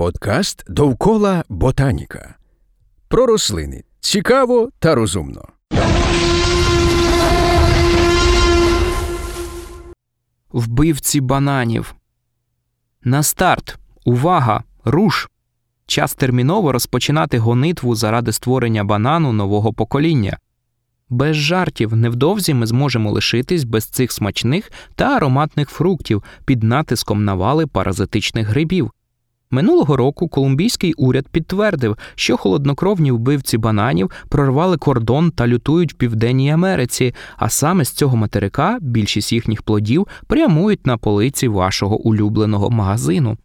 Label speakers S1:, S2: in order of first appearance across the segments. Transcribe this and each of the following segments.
S1: Подкаст довкола ботаніка. Про рослини цікаво та розумно.
S2: Вбивці бананів. На старт. Увага! Руш! Час терміново розпочинати гонитву заради створення банану нового покоління. Без жартів невдовзі ми зможемо лишитись без цих смачних та ароматних фруктів під натиском навали паразитичних грибів. Минулого року колумбійський уряд підтвердив, що холоднокровні вбивці бананів прорвали кордон та лютують в Південній Америці, а саме з цього материка більшість їхніх плодів прямують на полиці вашого улюбленого магазину.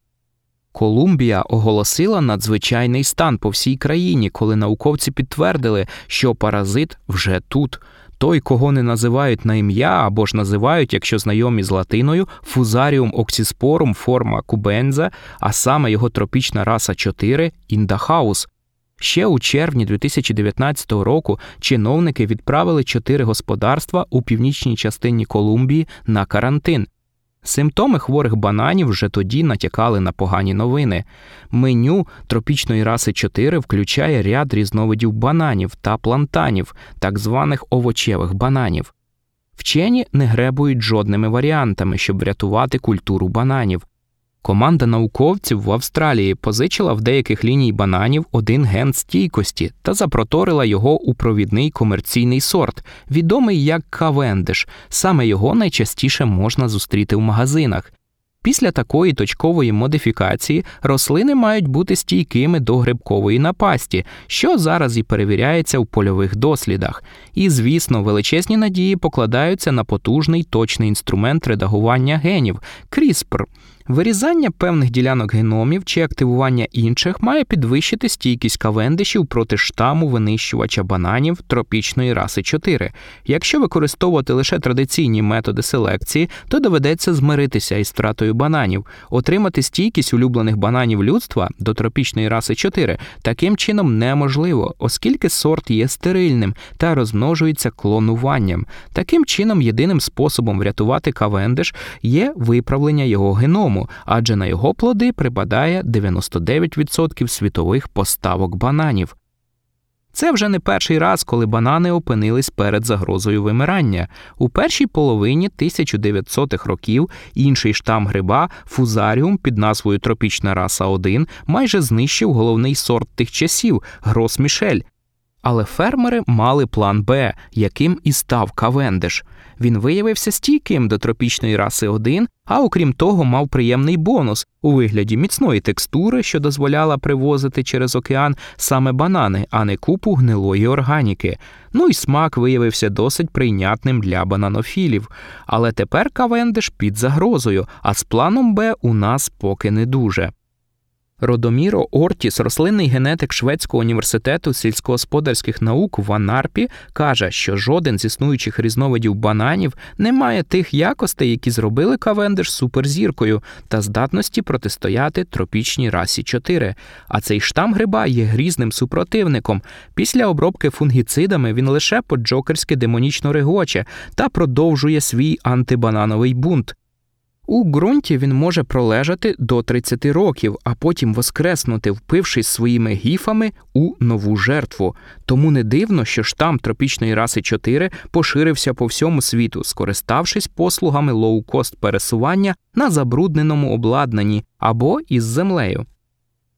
S2: Колумбія оголосила надзвичайний стан по всій країні, коли науковці підтвердили, що паразит вже тут. Той, кого не називають на ім'я або ж називають, якщо знайомі з латиною, фузаріум оксіспорум форма кубенза, а саме його тропічна раса 4 індахаус. Ще у червні 2019 року чиновники відправили чотири господарства у північній частині Колумбії на карантин. Симптоми хворих бананів вже тоді натякали на погані новини. Меню тропічної раси 4 включає ряд різновидів бананів та плантанів, так званих овочевих бананів. Вчені не гребують жодними варіантами, щоб врятувати культуру бананів. Команда науковців в Австралії позичила в деяких ліній бананів один ген стійкості та запроторила його у провідний комерційний сорт, відомий як кавендиш. Саме його найчастіше можна зустріти в магазинах. Після такої точкової модифікації рослини мають бути стійкими до грибкової напасті, що зараз і перевіряється у польових дослідах. І, звісно, величезні надії покладаються на потужний точний інструмент редагування генів CRISPR – Вирізання певних ділянок геномів чи активування інших має підвищити стійкість кавендишів проти штаму винищувача бананів тропічної раси 4. Якщо використовувати лише традиційні методи селекції, то доведеться змиритися із втратою бананів, отримати стійкість улюблених бананів людства до тропічної раси 4 таким чином неможливо, оскільки сорт є стерильним та розмножується клонуванням. Таким чином, єдиним способом врятувати кавендиш є виправлення його геному адже на його плоди припадає 99% світових поставок бананів. Це вже не перший раз, коли банани опинились перед загрозою вимирання. У першій половині 1900-х років інший штам гриба фузаріум під назвою Тропічна раса 1 майже знищив головний сорт тих часів грос Мішель. Але фермери мали план Б, яким і став Кавендиш. Він виявився стійким до тропічної раси 1, а окрім того, мав приємний бонус у вигляді міцної текстури, що дозволяла привозити через океан саме банани, а не купу гнилої органіки. Ну і смак виявився досить прийнятним для бананофілів. Але тепер Кавендиш під загрозою, а з планом Б у нас поки не дуже. Родоміро Ортіс, рослинний генетик Шведського університету сільськогосподарських наук в Анарпі, каже, що жоден з існуючих різновидів бананів не має тих якостей, які зробили Кавендиш суперзіркою та здатності протистояти тропічній расі 4. А цей штам гриба є грізним супротивником. Після обробки фунгіцидами він лише по-джокерськи демонічно регоче та продовжує свій антибанановий бунт. У ґрунті він може пролежати до 30 років, а потім воскреснути, впившись своїми гіфами у нову жертву. Тому не дивно, що штам тропічної раси 4 поширився по всьому світу, скориставшись послугами лоукост пересування на забрудненому обладнанні або із землею.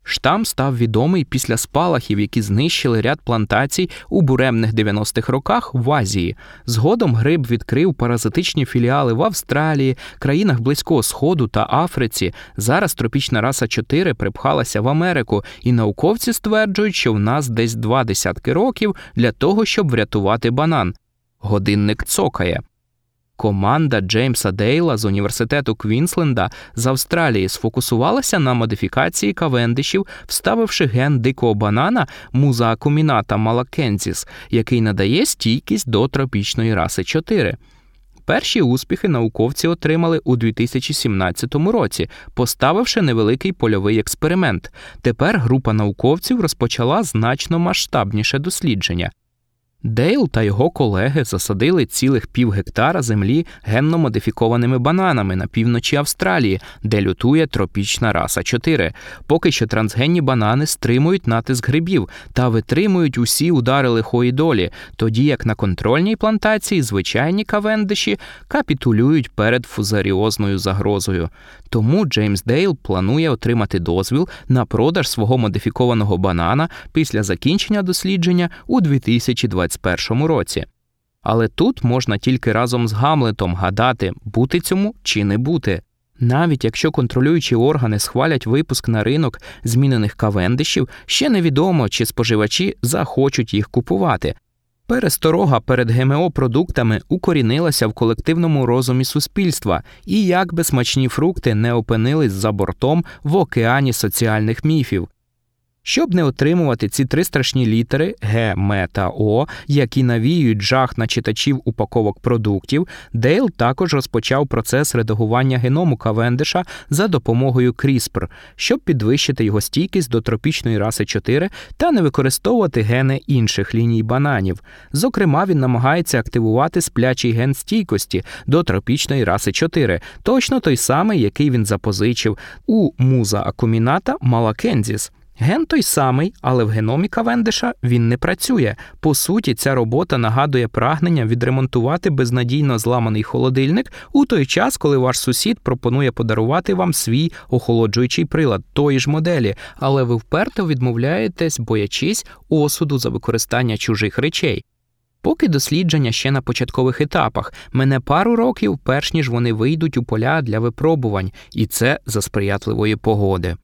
S2: Штам став відомий після спалахів, які знищили ряд плантацій у буремних 90-х роках в Азії. Згодом гриб відкрив паразитичні філіали в Австралії, країнах Близького Сходу та Африці. Зараз тропічна раса 4 припхалася в Америку, і науковці стверджують, що в нас десь два десятки років для того, щоб врятувати банан. Годинник цокає. Команда Джеймса Дейла з університету Квінсленда з Австралії сфокусувалася на модифікації кавендишів, вставивши ген дикого банана музаакуміната малакензіс, який надає стійкість до тропічної раси 4. Перші успіхи науковці отримали у 2017 році, поставивши невеликий польовий експеримент. Тепер група науковців розпочала значно масштабніше дослідження. Дейл та його колеги засадили цілих пів гектара землі генно модифікованими бананами на півночі Австралії, де лютує тропічна раса 4. Поки що трансгенні банани стримують натиск грибів та витримують усі удари лихої долі, тоді як на контрольній плантації звичайні кавендиші капітулюють перед фузаріозною загрозою. Тому Джеймс Дейл планує отримати дозвіл на продаж свого модифікованого банана після закінчення дослідження у 2021 році. Але тут можна тільки разом з Гамлетом гадати, бути цьому чи не бути. Навіть якщо контролюючі органи схвалять випуск на ринок змінених кавендишів, ще невідомо, чи споживачі захочуть їх купувати, Пересторога перед ГМО продуктами укорінилася в колективному розумі суспільства, і як би смачні фрукти не опинились за бортом в океані соціальних міфів. Щоб не отримувати ці три страшні літери Г, М та О, які навіюють жах на читачів упаковок продуктів, Дейл також розпочав процес редагування геному Кавендиша за допомогою CRISPR, щоб підвищити його стійкість до тропічної раси 4 та не використовувати гени інших ліній бананів. Зокрема, він намагається активувати сплячий ген стійкості до тропічної раси 4, точно той самий, який він запозичив у муза акуміната Малакензіс. Ген той самий, але в геномі Кавендиша він не працює. По суті, ця робота нагадує прагнення відремонтувати безнадійно зламаний холодильник у той час, коли ваш сусід пропонує подарувати вам свій охолоджуючий прилад тої ж моделі, але ви вперто відмовляєтесь, боячись осуду за використання чужих речей. Поки дослідження ще на початкових етапах, мене пару років, перш ніж вони вийдуть у поля для випробувань, і це за сприятливої погоди.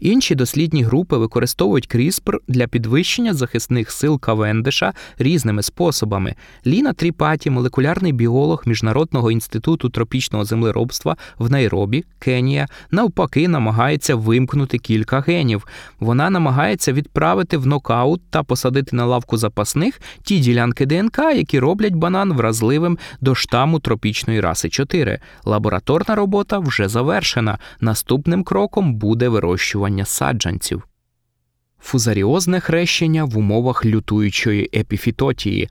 S2: Інші дослідні групи використовують CRISPR для підвищення захисних сил Кавендиша різними способами. Ліна Тріпаті, молекулярний біолог Міжнародного інституту тропічного землеробства в Найробі, Кенія, навпаки, намагається вимкнути кілька генів. Вона намагається відправити в нокаут та посадити на лавку запасних ті ділянки ДНК, які роблять банан вразливим до штаму тропічної раси 4. Лабораторна робота вже завершена. Наступним кроком буде вирощування вирощування саджанців, фузаріозне хрещення в умовах лютуючої епіфітотії.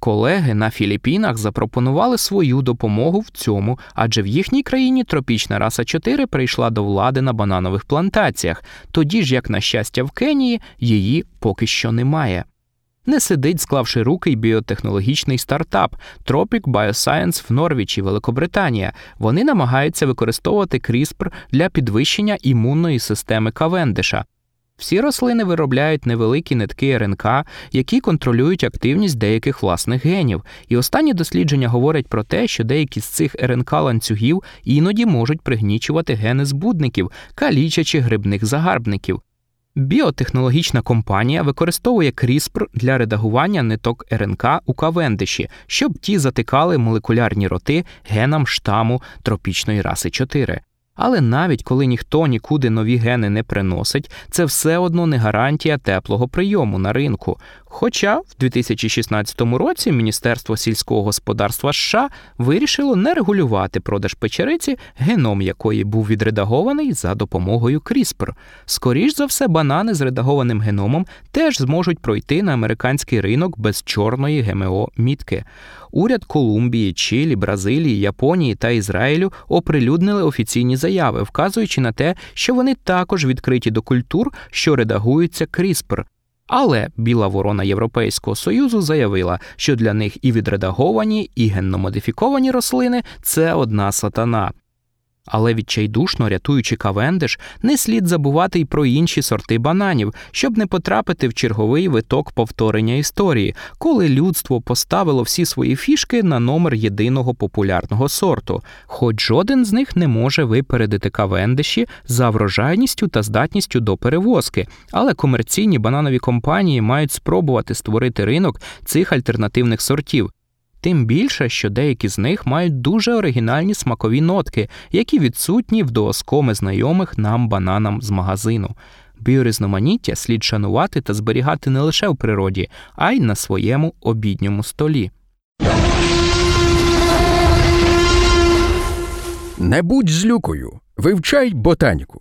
S2: Колеги на Філіппінах запропонували свою допомогу в цьому, адже в їхній країні тропічна раса 4 прийшла до влади на бананових плантаціях, тоді ж, як на щастя, в Кенії її поки що немає не сидить, склавши руки й біотехнологічний стартап Tropic Bioscience в Норвічі, Великобританія. Вони намагаються використовувати CRISPR для підвищення імунної системи Кавендиша. Всі рослини виробляють невеликі нитки РНК, які контролюють активність деяких власних генів, і останні дослідження говорять про те, що деякі з цих РНК ланцюгів іноді можуть пригнічувати гени збудників, калічачи грибних загарбників. Біотехнологічна компанія використовує CRISPR для редагування ниток РНК у кавендиші, щоб ті затикали молекулярні роти генам штаму тропічної раси 4. Але навіть коли ніхто нікуди нові гени не приносить, це все одно не гарантія теплого прийому на ринку. Хоча в 2016 році Міністерство сільського господарства США вирішило не регулювати продаж печериці, геном якої був відредагований за допомогою CRISPR. Скоріш за все, банани з редагованим геномом теж зможуть пройти на американський ринок без чорної ГМО мітки. Уряд Колумбії, Чилі, Бразилії, Японії та Ізраїлю оприлюднили офіційні заяви, вказуючи на те, що вони також відкриті до культур, що редагуються CRISPR. Але біла ворона Європейського союзу заявила, що для них і відредаговані, і генномодифіковані рослини це одна сатана. Але відчайдушно рятуючи Кавендиш, не слід забувати й про інші сорти бананів, щоб не потрапити в черговий виток повторення історії, коли людство поставило всі свої фішки на номер єдиного популярного сорту, хоч жоден з них не може випередити Кавендиші за врожайністю та здатністю до перевозки, але комерційні бананові компанії мають спробувати створити ринок цих альтернативних сортів. Тим більше, що деякі з них мають дуже оригінальні смакові нотки, які відсутні в дооскоми знайомих нам бананам з магазину. Біорізноманіття слід шанувати та зберігати не лише в природі, а й на своєму обідньому столі.
S1: Не будь злюкою, вивчай ботаніку.